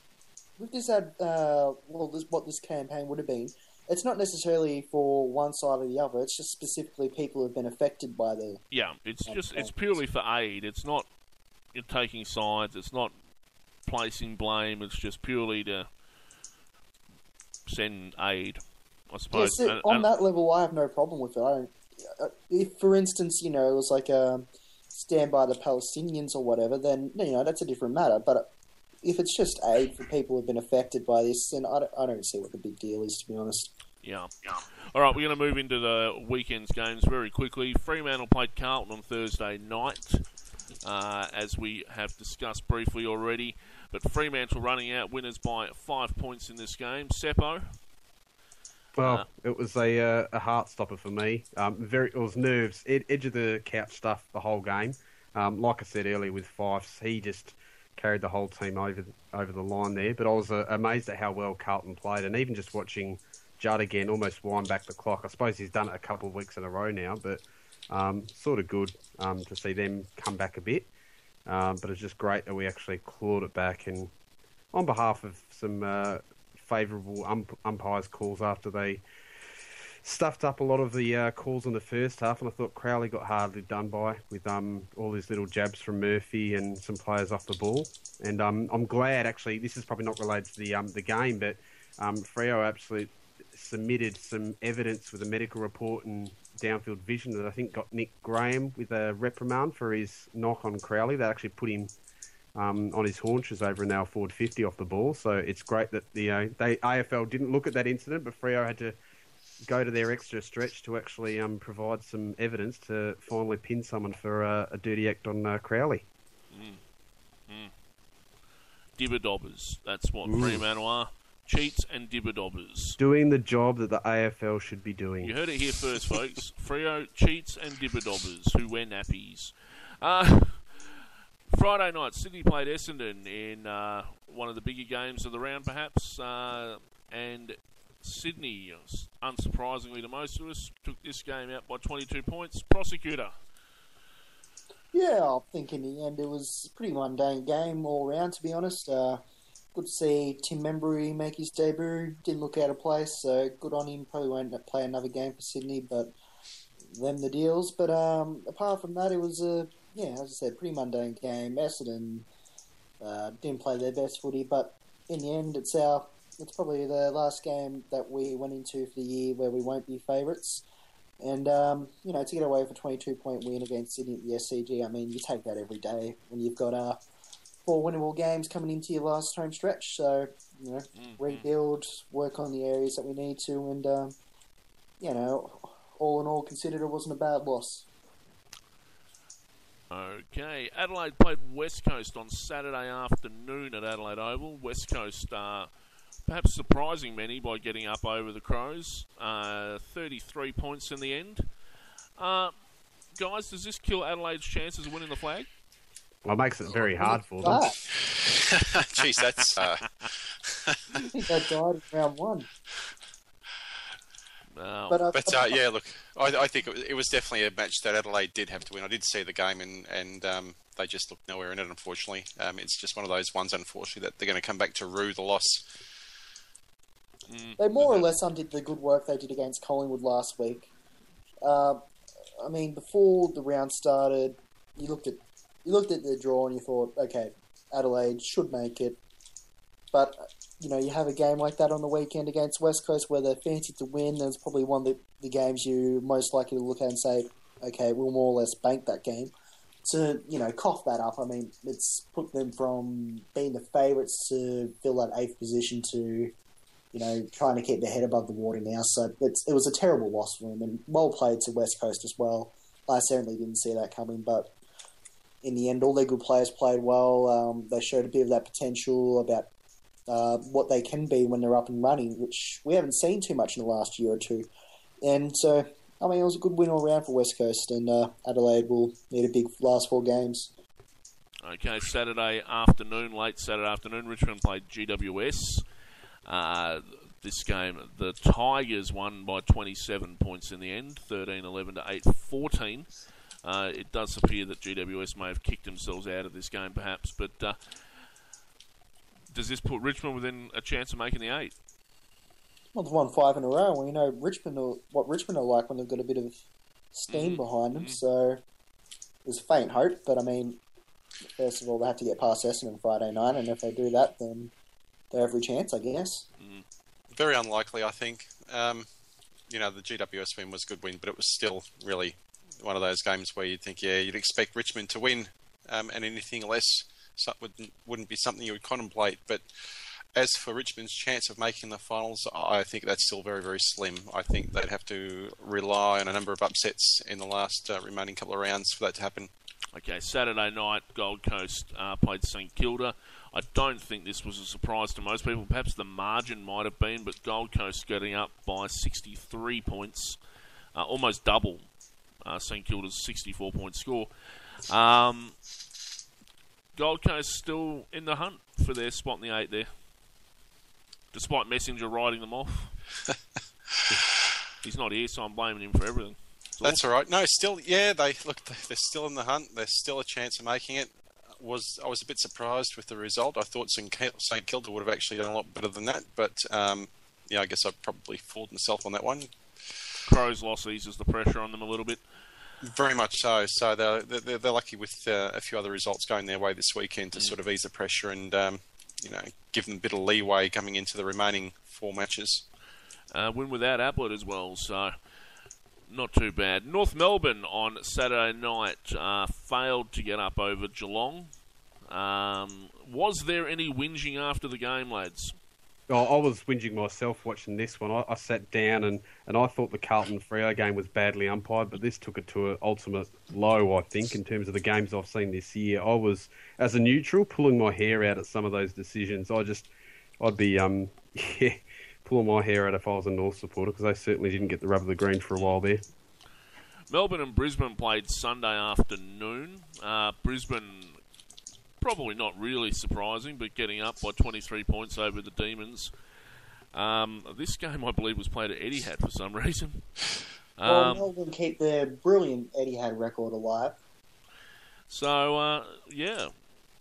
with this ad, uh, well, this, what this campaign would have been, it's not necessarily for one side or the other. It's just specifically people who have been affected by the. Yeah, it's just it's purely for aid. It's not taking sides. It's not placing blame. It's just purely to send aid. I suppose. Yes, And- on and- that level, I have no problem with it. I don't. uh, If, for instance, you know, it was like a stand by the Palestinians or whatever, then you know that's a different matter. But if it's just aid for people who've been affected by this, then I don't, I don't see what the big deal is, to be honest. Yeah. yeah. All right, we're going to move into the weekend's games very quickly. Fremantle played Carlton on Thursday night, uh, as we have discussed briefly already. But Fremantle running out winners by five points in this game. Seppo, Well, Uh, it was a uh, a heart stopper for me. Um, very, it was nerves, ed- edge of the couch stuff the whole game. Um, like I said earlier with Fyfe's, he just carried the whole team over over the line there. But I was uh, amazed at how well Carlton played, and even just watching Judd again almost wind back the clock. I suppose he's done it a couple of weeks in a row now, but um, sort of good um, to see them come back a bit. Um, but it's just great that we actually clawed it back, and on behalf of some uh, favourable ump- umpires' calls after they stuffed up a lot of the uh, calls in the first half, and I thought Crowley got hardly done by with um, all these little jabs from Murphy and some players off the ball. And um, I'm glad, actually, this is probably not related to the um, the game, but um, Freo absolutely submitted some evidence with a medical report and downfield vision that I think got Nick Graham with a reprimand for his knock on Crowley. They actually put him um, on his haunches over an hour forward 50 off the ball. So it's great that the uh, they AFL didn't look at that incident, but Freo had to go to their extra stretch to actually um, provide some evidence to finally pin someone for uh, a dirty act on uh, Crowley. dibberdobbers. That's what Ooh. Fremantle are. Cheats and dibberdobbers. Doing the job that the AFL should be doing. You heard it here first, folks. [LAUGHS] Freo cheats and dibberdobbers who wear nappies. Uh, [LAUGHS] Friday night, Sydney played Essendon in uh, one of the bigger games of the round, perhaps. Uh, and Sydney, unsurprisingly to most of us, took this game out by 22 points. Prosecutor. Yeah, I think in the end it was a pretty mundane game all round, to be honest. Uh, good to see Tim Membrey make his debut. Didn't look out of place, so good on him. Probably won't play another game for Sydney, but them the deals. But um, apart from that, it was a yeah, as I said, pretty mundane game. Essendon uh, didn't play their best footy, but in the end, it's our it's probably the last game that we went into for the year where we won't be favourites. And um, you know, to get away with a 22 point win against Sydney at the SCG, I mean, you take that every day when you've got uh, four winnable games coming into your last home stretch. So you know, rebuild, work on the areas that we need to, and um, you know, all in all, considered it wasn't a bad loss. Okay, Adelaide played West Coast on Saturday afternoon at Adelaide Oval. West Coast, uh, perhaps surprising many by getting up over the Crows. Uh, 33 points in the end. Uh, guys, does this kill Adelaide's chances of winning the flag? Well, it makes it very hard for them. [LAUGHS] Jeez, that's uh, [LAUGHS] I think they died in round one. Uh, But, uh, But uh, yeah, look, I, I think it was, it was definitely a match that Adelaide did have to win. I did see the game, and and um, they just looked nowhere in it. Unfortunately, um, it's just one of those ones. Unfortunately, that they're going to come back to rue the loss. They more or less undid the good work they did against Collingwood last week. Uh, I mean, before the round started, you looked at you looked at the draw and you thought, okay, Adelaide should make it. But you know, you have a game like that on the weekend against West Coast where they're fancied to win. That's probably one of the, the games you're most likely to look at and say, okay, we'll more or less bank that game. To you know, cough that up. I mean, it's put them from being the favourites to fill that eighth position to you know, trying to keep their head above the water now. So it was a terrible loss for them, and well played to West Coast as well. I certainly didn't see that coming, but in the end, all their good players played well. Um, they showed a bit of that potential about uh, what they can be when they're up and running, which we haven't seen too much in the last year or two. And so, I mean, it was a good win all round for West Coast, and uh, Adelaide will need a big last four games. Okay, Saturday afternoon, late Saturday afternoon, Richmond played GWS. Uh, this game, the Tigers won by 27 points in the end, 13-11 to 8-14. Uh, it does appear that GWS may have kicked themselves out of this game, perhaps, but uh, does this put Richmond within a chance of making the eight? Well, they've won five in a row. Well, you know Richmond are, what Richmond are like when they've got a bit of steam Mm, behind them. mm. So there's faint hope. But I mean, first of all, they have to get past Essendon Friday night, and if they do that, then they have every chance, I guess. Very unlikely, I think. Um, you know, the GWS win was a good win, but it was still really one of those games where you'd think, yeah, you'd expect Richmond to win, um, and anything less so- wouldn't, wouldn't be something you would contemplate. But as for Richmond's chance of making the finals, I think that's still very, very slim. I think they'd have to rely on a number of upsets in the last uh, remaining couple of rounds for that to happen. Okay, Saturday night, Gold Coast uh, played St Kilda. I don't think this was a surprise to most people. Perhaps the margin might have been, but Gold Coast getting up by 63 points, uh, almost double uh, St Kilda's 64 point score. Um, Gold Coast still in the hunt for their spot in the eight there, despite Messenger riding them off. [LAUGHS] He's not here, so I'm blaming him for everything. It's That's all right. No, still, yeah, they look. They're still in the hunt. There's still a chance of making it. Was I was a bit surprised with the result. I thought St St Kilda would have actually done a lot better than that, but um, yeah, I guess I probably fooled myself on that one. Crows' loss eases the pressure on them a little bit. Very much so. So they're they're, they're lucky with uh, a few other results going their way this weekend to sort of ease the pressure and um, you know give them a bit of leeway coming into the remaining four matches. Uh, win without Ablett as well, so not too bad. North Melbourne on Saturday night uh, failed to get up over Geelong. Um, was there any whinging after the game, lads? Oh, I was whinging myself watching this one. I, I sat down and, and I thought the Carlton Freo game was badly umpired, but this took it to an ultimate low, I think, in terms of the games I've seen this year. I was, as a neutral, pulling my hair out at some of those decisions. I just, I'd be, um, [LAUGHS] yeah, pulling my hair out if I was a North supporter because they certainly didn't get the rub of the green for a while there. Melbourne and Brisbane played Sunday afternoon. Uh, Brisbane, probably not really surprising, but getting up by 23 points over the Demons. Um, this game, I believe, was played at Eddie Etihad for some [LAUGHS] reason. well, Um, Melbourne keep their brilliant Etihad record alive. so, uh, yeah,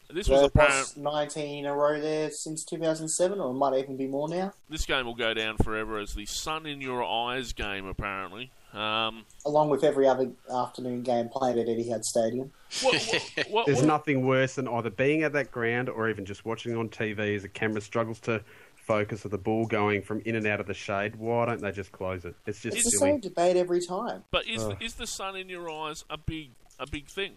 this was apparent. 19 in a row there since 2007, or it might even be more now. This game will go down forever as the sun in your eyes game, apparently. Um, Along with every other afternoon game played at Etihad Stadium. what, [LAUGHS] what, what, There's what- nothing worse than either being at that ground or even just watching on TV as the camera struggles to focus with the ball going from in and out of the shade. Why don't they just close it? It's just It's the same debate every time. but is, Ugh. is the sun in your eyes a big a big thing?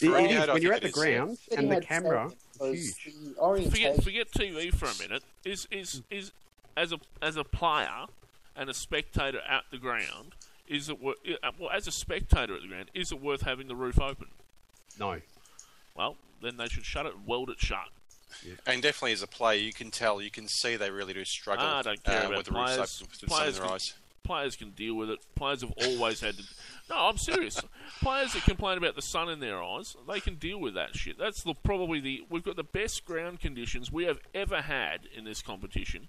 It- it Etihad, is. I when you're at the it is, yeah. ground and the camera, Stadium is was huge. The. Forget forget TV for a minute. Is is is as a as a player and a spectator at the ground? Is it wor- uh, well as a spectator at the ground? Is it worth having the roof open? No. Well, then they should shut it, weld it shut. And definitely as a player, you can tell, you can see they really do struggle Ah, I don't care uh, about with the roofs players. open with the sun in Players their can- eyes. Players can deal with it. Players have always had to. No, I'm serious. [LAUGHS] Players that complain about the sun in their eyes, they can deal with that shit. That's the, probably the. We've got the best ground conditions we have ever had in this competition.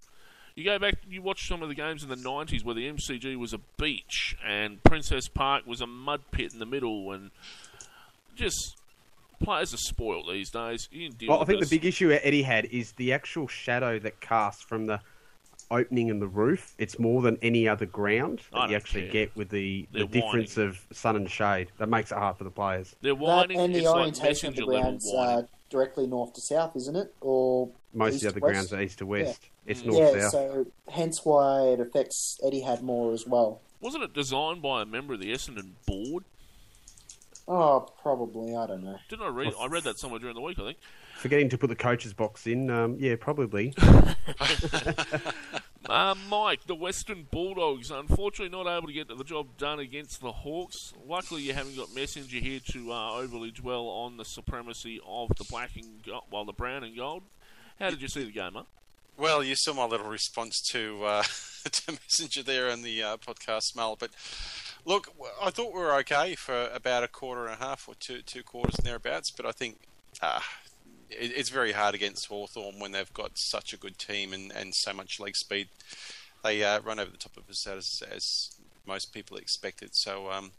You go back, you watch some of the games in the 90s where the MCG was a beach and Princes Park was a mud pit in the middle, and just. Players are spoiled these days. You deal Well, I think this. the big issue Eddie had is the actual shadow that casts from the opening in the roof. It's more than any other ground that you actually care. get with the, the They're difference of sun and shade. That makes it hard for the players. They're That and the it's like orientation of the messenger level grounds uh, directly north to south, isn't it? Or Most of the other grounds are east to west. It's Mm. north yeah, south. so hence why it affects Etihad more as well. Wasn't it designed by a member of the Essendon board? Oh, probably. I don't know. Didn't I read? I read that somewhere during the week. I think. Forgetting to put the coaches box in. Um, yeah, probably. [LAUGHS] [LAUGHS] Uh, Mike, the Western Bulldogs, unfortunately not able to get the job done against the Hawks. Luckily, you haven't got Messenger here to uh, overly dwell on the supremacy of the black and gold, well, the brown and gold. How did you see the game, huh? Well, you saw my little response to uh, [LAUGHS] to Messenger there in the uh, podcast, Mel. But look, I thought we were okay for about a quarter and a half or two two quarters and thereabouts. But I think uh, it, it's very hard against Hawthorn when they've got such a good team and, and so much leg speed. They uh, run over the top of us as, as most people expected. So, um,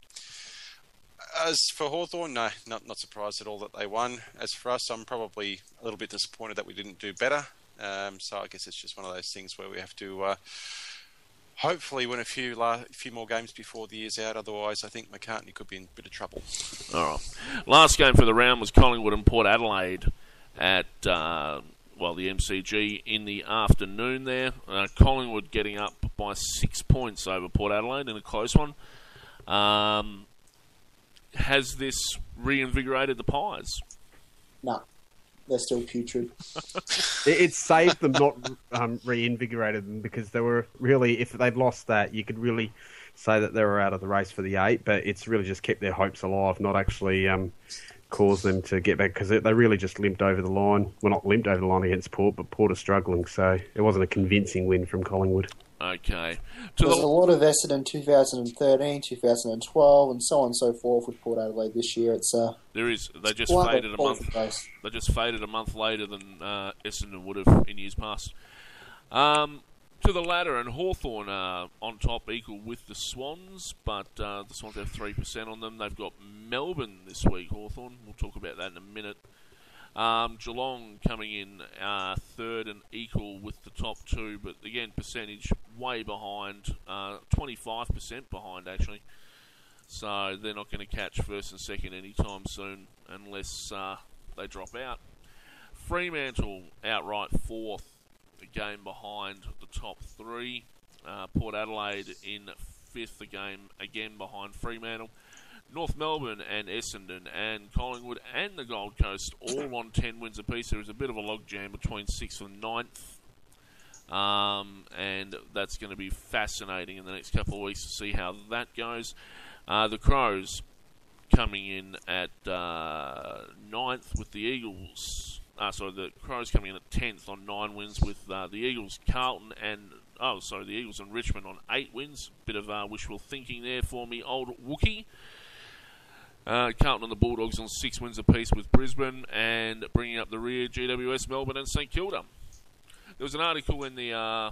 as for Hawthorn, no, not, not surprised at all that they won. As for us, I'm probably a little bit disappointed that we didn't do better. Um, so I guess it's just one of those things where we have to uh, hopefully win a few la- few more games before the year's out. Otherwise, I think McCartney could be in a bit of trouble. All right. Last game for the round was Collingwood and Port Adelaide at uh, well the MCG in the afternoon. There, uh, Collingwood getting up by six points over Port Adelaide in a close one. Um, has this reinvigorated the Pies? No, they're still putrid. [LAUGHS] It, it saved them, not um, reinvigorated them, because they were really, if they'd lost that, you could really say that they were out of the race for the eight. But it's really just kept their hopes alive, not actually um, caused them to get back because they really just limped over the line. Well, not limped over the line against Port, but Port are struggling, so it wasn't a convincing win from Collingwood. Okay. To There's a lot of Essendon 2013, 2012, and so on and so forth with Port Adelaide this year. It's uh, there is. They just faded a month. the place. They just faded a month later than uh, Essendon would have in years past. Um, to the ladder, and Hawthorn are on top, equal with the Swans, but uh, the Swans have 3% on them. They've got Melbourne this week, Hawthorn. We'll talk about that in a minute. Um, Geelong coming in uh, third and equal with the top two, but again, percentage way behind, uh, 25% behind actually. So they're not going to catch first and second anytime soon unless uh, they drop out. Fremantle outright fourth, a game behind the top three. Uh, Port Adelaide in fifth, a game again behind Fremantle. North Melbourne and Essendon and Collingwood and the Gold Coast all on 10 wins apiece. There is a bit of a logjam between 6th and 9th. Um, and that's going to be fascinating in the next couple of weeks to see how that goes. Uh, the Crows coming in at uh, ninth with the Eagles. Uh, sorry, the Crows coming in at tenth on nine wins with uh, the Eagles, Carlton, and oh, sorry, the Eagles and Richmond on eight wins. Bit of uh, wishful thinking there for me, old Wookie. Uh, Carlton and the Bulldogs on six wins apiece with Brisbane, and bringing up the rear, GWS, Melbourne, and St Kilda. There was an article in the uh,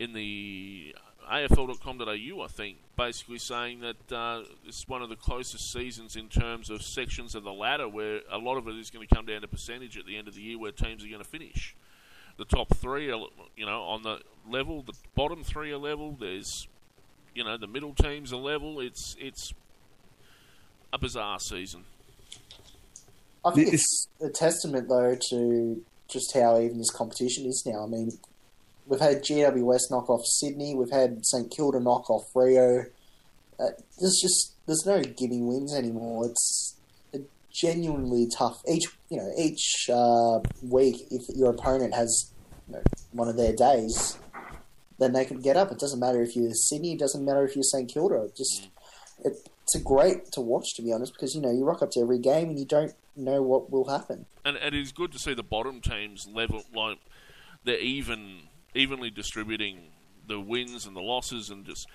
in the AFL.com.au, I think, basically saying that uh, this is one of the closest seasons in terms of sections of the ladder, where a lot of it is going to come down to percentage at the end of the year, where teams are going to finish. The top three are, you know, on the level. The bottom three are level. There's, you know, the middle teams are level. It's it's a bizarre season. I think it's a testament, though, to just how even this competition is now. I mean, we've had GWS knock off Sydney, we've had St Kilda knock off Freo. Uh, there's just there's no giving wins anymore. It's genuinely tough. Each you know each uh, week, if your opponent has you know, one of their days, then they can get up. It doesn't matter if you're Sydney. It doesn't matter if you're St Kilda. It just it, it's a great to watch, to be honest, because you know you rock up to every game and you don't know what will happen. and it is good to see the bottom teams level like they're even evenly distributing the wins and the losses and just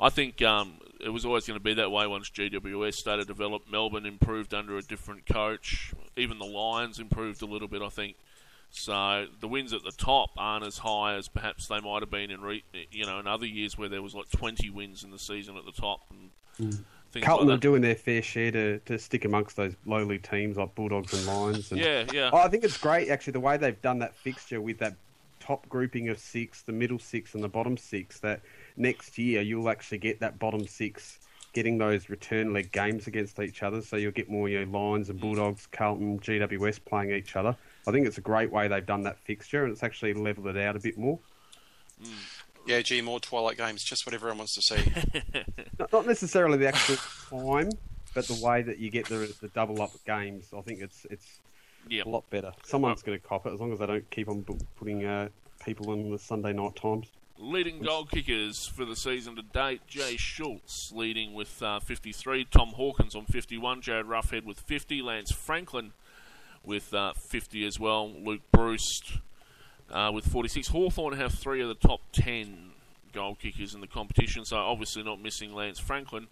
I think um, it was always going to be that way once GWS started to develop. Melbourne improved under a different coach. Even the Lions improved a little bit, I think. So the wins at the top aren't as high as perhaps they might have been in re- you know in other years where there was like 20 wins in the season at the top and things Carlton like are doing their fair share to, to stick amongst those lowly teams like Bulldogs and Lions. And Yeah, yeah. Oh, I think it's great actually the way they've done that fixture with that top grouping of six, the middle six, and the bottom six. That next year you'll actually get that bottom six getting those return leg games against each other. So you'll get more you know, Lions and Bulldogs, Carlton, GWS playing each other. I think it's a great way they've done that fixture, and it's actually levelled it out a bit more. Mm. Yeah, gee, more Twilight games, just what everyone wants to see. [LAUGHS] Not, not necessarily the actual time, but the way that you get the, the double up games. I think it's it's yeah. a lot better. Someone's going to cop it as long as they don't keep on putting uh, people in the Sunday night times. Leading goal kickers for the season to date, Jay Schulz leading with uh, 53, Tom Hawkins on 51, Jarryd Roughead with 50, Lance Franklin with uh, 50 as well, Luke Breust uh, with 46. Hawthorn have three of the top 10 goal kickers in the competition, so obviously not missing Lance Franklin.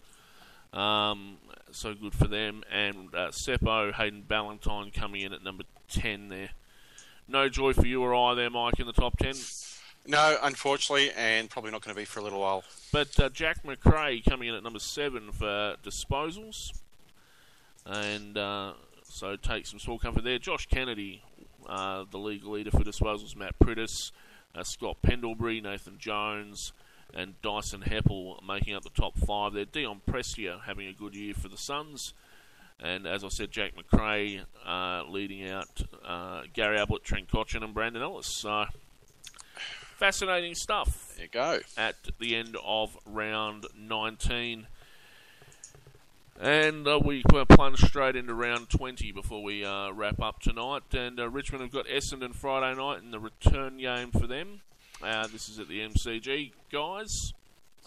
Um, so good for them. And uh, Seppo, Hayden Ballantyne coming in at number 10 there. No joy for you or I there, Mike, in the top 10. No, unfortunately, and probably not going to be for a little while. But uh, Jack Macrae coming in at number 7 for disposals. And uh, so take some small comfort there. Josh Kennedy, uh, the league leader for disposals, Matt Priddis, uh, Scott Pendlebury, Nathan Jones, and Dyson Heppell making up the top five there. Dion Prestia having a good year for the Suns. And as I said, Jack Macrae uh, leading out uh, Gary Ablett, Trent Cotchin, and Brandon Ellis. So fascinating stuff. There you go. At the end of round 19. And uh, we plunge straight into round 20 before we uh, wrap up tonight. And uh, Richmond have got Essendon Friday night in the return game for them. Uh, this is at the MCG, guys.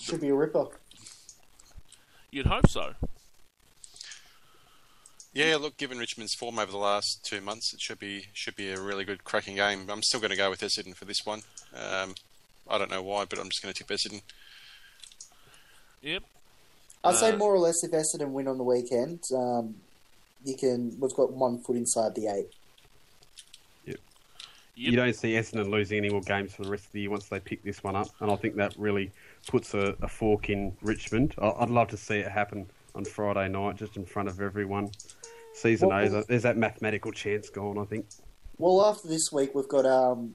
Should be a ripper. You'd hope so. Yeah, look, given Richmond's form over the last two months, it should be should be a really good cracking game. I'm still going to go with Essendon for this one. Um, I don't know why, but I'm just going to tip Essendon. Yep. I'd say Uh, more or less if Essendon win on the weekend, um, you can. We've got one foot inside the eight. Yep. You don't see Essendon losing any more games for the rest of the year once they pick this one up, and I think that really puts a, a fork in Richmond. I- I'd love to see it happen on Friday night, just in front of everyone. Season Well, over. There's that mathematical chance gone, I think. Well, after this week, we've got um,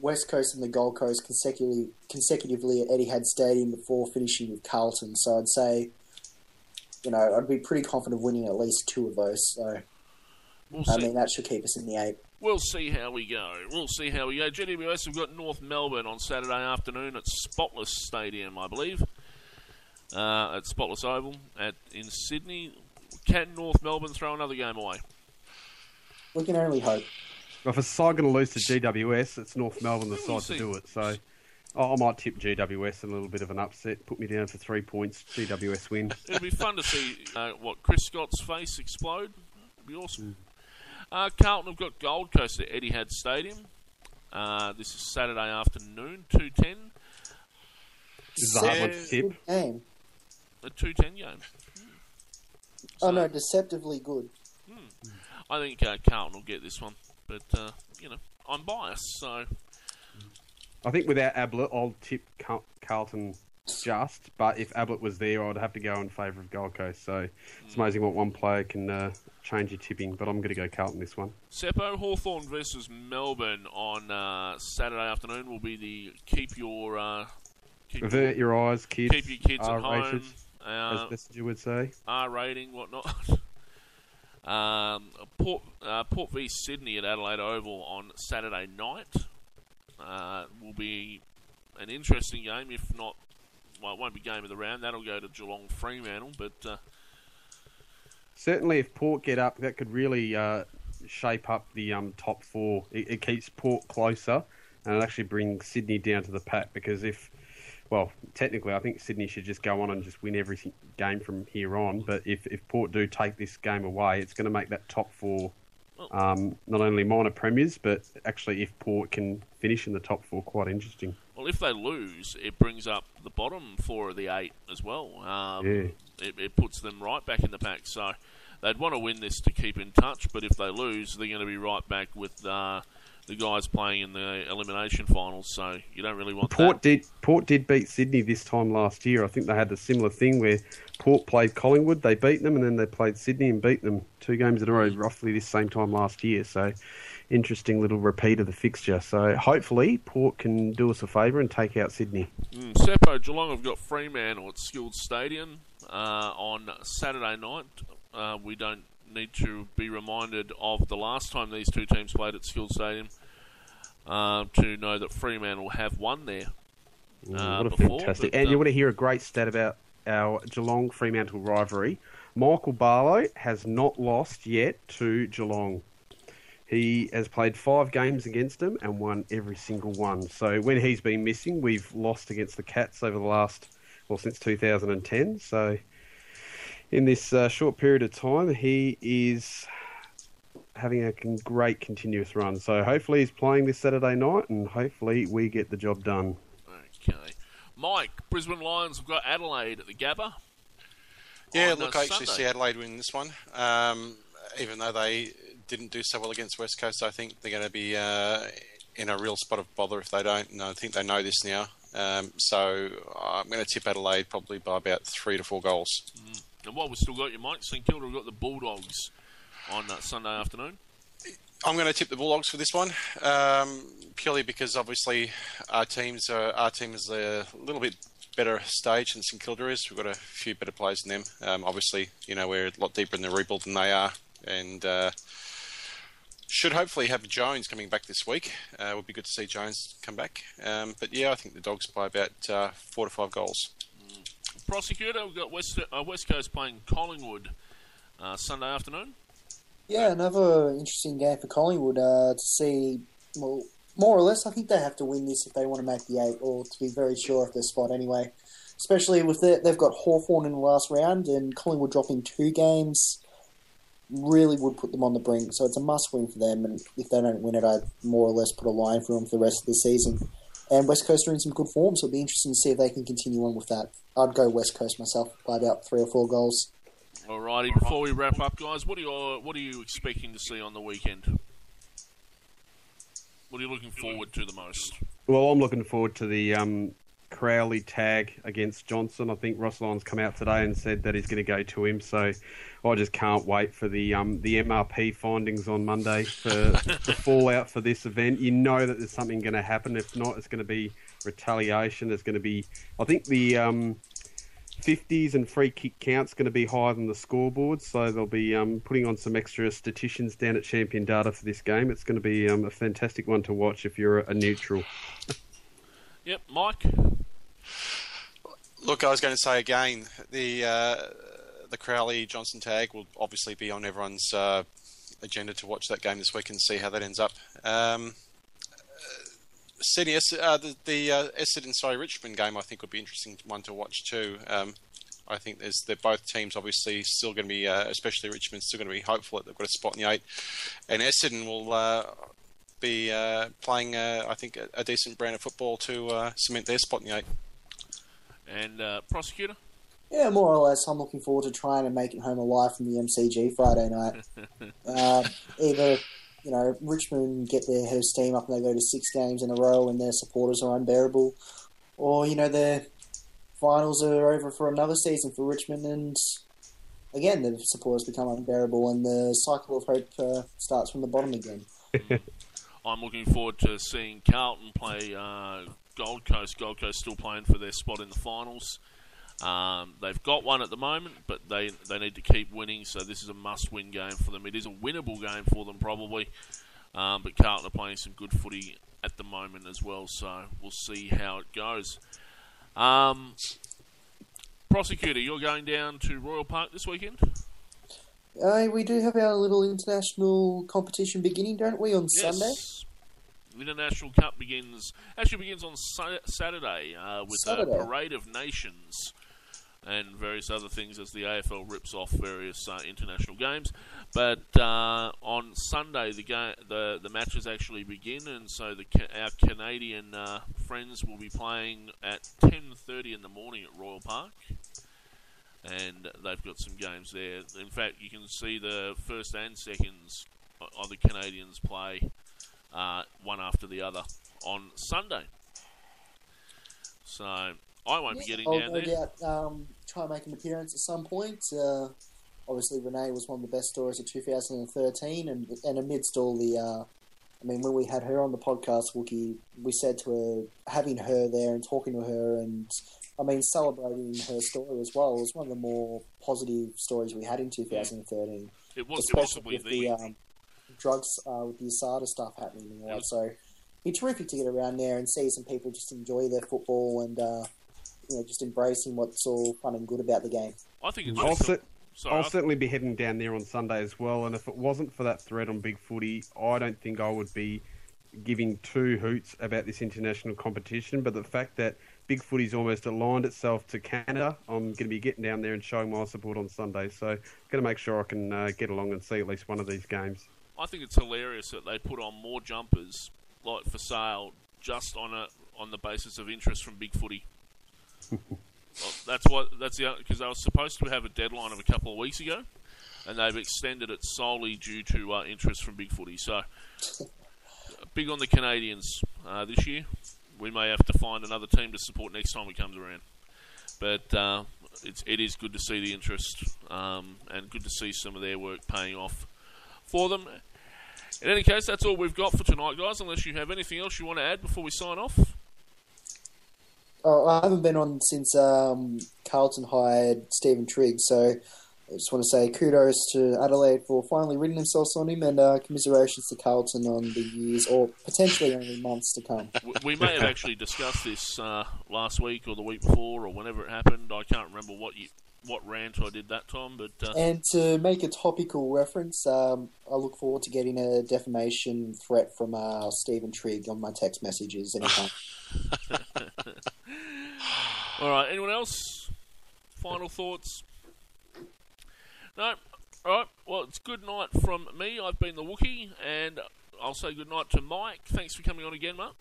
West Coast and the Gold Coast consecutively consecutively at Etihad Stadium before finishing with Carlton. So I'd say, you know, I'd be pretty confident of winning at least two of those. So We'll I see. mean, that should keep us in the eight. We'll see how we go. We'll see how we go. GWS we've got North Melbourne on Saturday afternoon at Spotless Stadium, I believe. Uh, at Spotless Oval at in Sydney. Can North Melbourne throw another game away? We can only hope. Well, if a side going to lose to GWS, it's North Melbourne the side to do it. So I I might tip GWS in a little bit of an upset. Put me down for three points. GWS win. It'll be fun to see uh, what Chris Scott's face explode. It'll be awesome. Uh, Carlton have got Gold Coast at Etihad Stadium. Uh, this is Saturday afternoon, two ten. This is a hard one to tip. Good game. A two ten game. Oh So- no, deceptively good. I think uh, Carlton will get this one, but uh, you know I'm biased, so I think without Ablett, I'll tip Car- Carlton just. But if Ablett was there, I'd have to go in favour of Gold Coast. So it's amazing what one player can uh, change your tipping. But I'm going to go Carlton this one. Seppo Hawthorn versus Melbourne on uh, Saturday afternoon will be the keep your uh, keep, Avert your eyes, kids. keep your kids at home. Uh, as Messenger would say. R rating, whatnot. [LAUGHS] um, Port uh, Port v Sydney at Adelaide Oval on Saturday night uh, will be an interesting game. If not, well, it won't be game of the round. That'll go to Geelong Fremantle, but uh, Certainly, if Port get up, that could really uh, shape up the um, top four. It, it keeps Port closer, and it actually brings Sydney down to the pack. Because if, well, technically, I think Sydney should just go on and just win every game from here on. But if, if Port do take this game away, it's going to make that top four um, not only minor premiers, but actually, if Port can finish in the top four, quite interesting. Well, if they lose, it brings up the bottom four of the eight as well. Um, Yeah. it, it puts them right back in the pack. So they'd want to win this to keep in touch, but if they lose, they're going to be right back with uh, the guys playing in the elimination finals. So you don't really want Port that. did Port did beat Sydney this time last year. I think they had a similar thing where Port played Collingwood, they beat them, and then they played Sydney and beat them two games in a row, roughly this same time last year. So interesting little repeat of the fixture. So hopefully Port can do us a favour and take out Sydney. Mm, Seppo Geelong have got Fremantle at Skilled Stadium uh, on Saturday night. Uh, we don't need to be reminded of the last time these two teams played at Skilled Stadium uh, to know that Fremantle will have won there. Mm, Uh, what a before, fantastic! but, and you uh, want to hear a great stat about our Geelong Fremantle rivalry? Michael Barlow has not lost yet to Geelong. He has played five games against them and won every single one. So when he's been missing, we've lost against the Cats over the last, well, since 2010. So in this uh, short period of time, he is having a con- great continuous run. So hopefully he's playing this Saturday night, and hopefully we get the job done. Okay. Mike, Brisbane Lions have got Adelaide at the Gabba. Yeah, look, uh, I actually Sunday. see Adelaide win this one. Um, even though they didn't do so well against West Coast, I think they're going to be uh, in a real spot of bother if they don't. And I think they know this now. Um, so I'm going to tip Adelaide probably by about three to four goals. And while we've still got you, Mike, St Kilda have got the Bulldogs on uh, Sunday afternoon. I'm going to tip the Bulldogs for this one, um, purely because obviously our teams are, our team is a little bit better stage than St Kilda is. We've got a few better players than them. Um, obviously, you know we're a lot deeper in the rebuild than they are, and uh, should hopefully have Jones coming back this week. Uh, it would be good to see Jones come back. Um, but yeah, I think the Dogs by about uh, four to five goals. Prosecutor, we've got West, uh, West Coast playing Collingwood uh, Sunday afternoon. Yeah, another interesting game for Collingwood uh, to see. Well, more or less, I think they have to win this if they want to make the eight, or to be very sure of their spot anyway. Especially with the, they've got Hawthorn in the last round, and Collingwood dropping two games really would put them on the brink. So it's a must win for them, and if they don't win it, I'd more or less put a line for them for the rest of the season. And West Coast are in some good form, so it'll be interesting to see if they can continue on with that. I'd go West Coast myself by about three or four goals. Alrighty, before we wrap up, guys, what are you what are you expecting to see on the weekend? What are you looking forward to the most? Well, I'm looking forward to the um, Crowley tag against Johnson. I think Ross Lyon's come out today and said that he's going to go to him. So I just can't wait for the um, the MRP findings on Monday for [LAUGHS] the fallout for this event. You know that there's something going to happen. If not, it's going to be retaliation. There's going to be, I think the um, 50s and free kick counts going to be higher than the scoreboard. So they'll be um, putting on some extra statisticians down at Champion Data for this game. It's going to be um, a fantastic one to watch if you're a, a neutral. Yep, Mike. Look, I was going to say again, the uh, the Crowley Johnson tag will obviously be on everyone's uh, agenda to watch that game this week and see how that ends up. Um, uh, uh, the, the uh, Essendon sorry Richmond game, I think would be interesting one to watch too. Um, I think there's they're both teams obviously still going to be, uh, especially Richmond, still going to be hopeful that they've got a spot in the eight, and Essendon will uh, be uh, playing, uh, I think, a, a decent brand of football to uh, cement their spot in the eight. And prosecutor. Yeah, more or less. I'm looking forward to trying to make it home alive from the MCG Friday night. uh, [LAUGHS] either, you know, Richmond get their head of steam up and they go to six games in a row and their supporters are unbearable, or you know their finals are over for another season for Richmond and again the supporters become unbearable and the cycle of hope uh, starts from the bottom again. [LAUGHS] I'm looking forward to seeing Carlton play uh, Gold Coast. Gold Coast still playing for their spot in the finals. Um, they've got one at the moment, but they they need to keep winning. So this is a must-win game for them. It is a winnable game for them probably, um, but Carlton are playing some good footy at the moment as well. So we'll see how it goes. Um, prosecutor, you're going down to Royal Park this weekend. Uh, we do have our little international competition beginning, don't we, on Sunday? Yes. The International Cup begins actually begins on Saturday uh, with Saturday. a parade of nations and various other things as the AFL rips off various uh, international games. But uh, on Sunday, the ga- the the matches actually begin, and so the ca- our Canadian uh, friends will be playing at ten thirty in the morning at Royal Park. And they've got some games there. In fact, you can see the first and seconds of the Canadians play uh, one after the other on Sunday. So I won't be getting I'll down no there. doubt um, try and make an appearance at some point. Uh, obviously, Renee was one of the best stories of 2013, and and amidst all the, uh, I mean, when we had her on the podcast, Wookie, we said to her, having her there and talking to her, and I mean, celebrating her story as well was one of the more positive stories we had in 2013, It was especially possibly with the the um, drugs, uh, with the ASADA stuff happening and all that. So. It'd be terrific to get around there and see some people just enjoy their football and uh, you know, just embracing what's all fun and good about the game. I think it's I'll, just cer- sorry, I'll I- certainly be heading down there on Sunday as well. And if it wasn't for that thread on Big Footy, I don't think I would be giving two hoots about this international competition. But the fact that Big Footy's almost aligned itself to Canada, I'm going to be getting down there and showing my support on Sunday. So I'm going to make sure I can uh, get along and see at least one of these games. I think it's hilarious that they put on more jumpers like for sale just on a on the basis of interest from Big Footy. Well, that's what that's the because they were supposed to have a deadline of a couple of weeks ago, and they've extended it solely due to uh, interest from big footy. So big on the Canadians uh, this year. We may have to find another team to support next time it comes around. But uh, it's it is good to see the interest um, and good to see some of their work paying off for them. In any case, that's all we've got for tonight, guys. Unless you have anything else you want to add before we sign off. Oh, I haven't been on since um, Carlton hired Steven Triggs, so I just want to say kudos to Adelaide for finally ridding themselves on him, and uh, commiserations to Carlton on the years or potentially only months to come. [LAUGHS] We, may have actually discussed this uh, last week or the week before or whenever it happened. I can't remember what you, what rant I did that time, but uh, And to make a topical reference, um, I look forward to getting a defamation threat from uh, Steven Trigg on my text messages anytime. [LAUGHS] [LAUGHS] [SIGHS] all right. Anyone else? Final thoughts? No. All right. Well, it's good night from me. I've been the Wookie, and I'll say good night to Mike. Thanks for coming on again, Mark.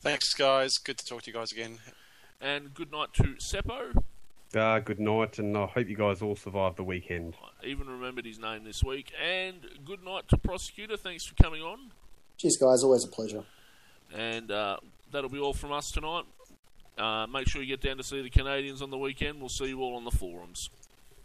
Thanks, guys. Good to talk to you guys again. And good night to Seppo. Uh, good night, and I hope you guys all survive the weekend. I even remembered his name this week. And good night to Prosecutor. Thanks for coming on. Cheers, guys. Always a pleasure. And uh, that'll be all from us tonight. Uh, make sure you get down to see the Canadians on the weekend. We'll see you all on the forums.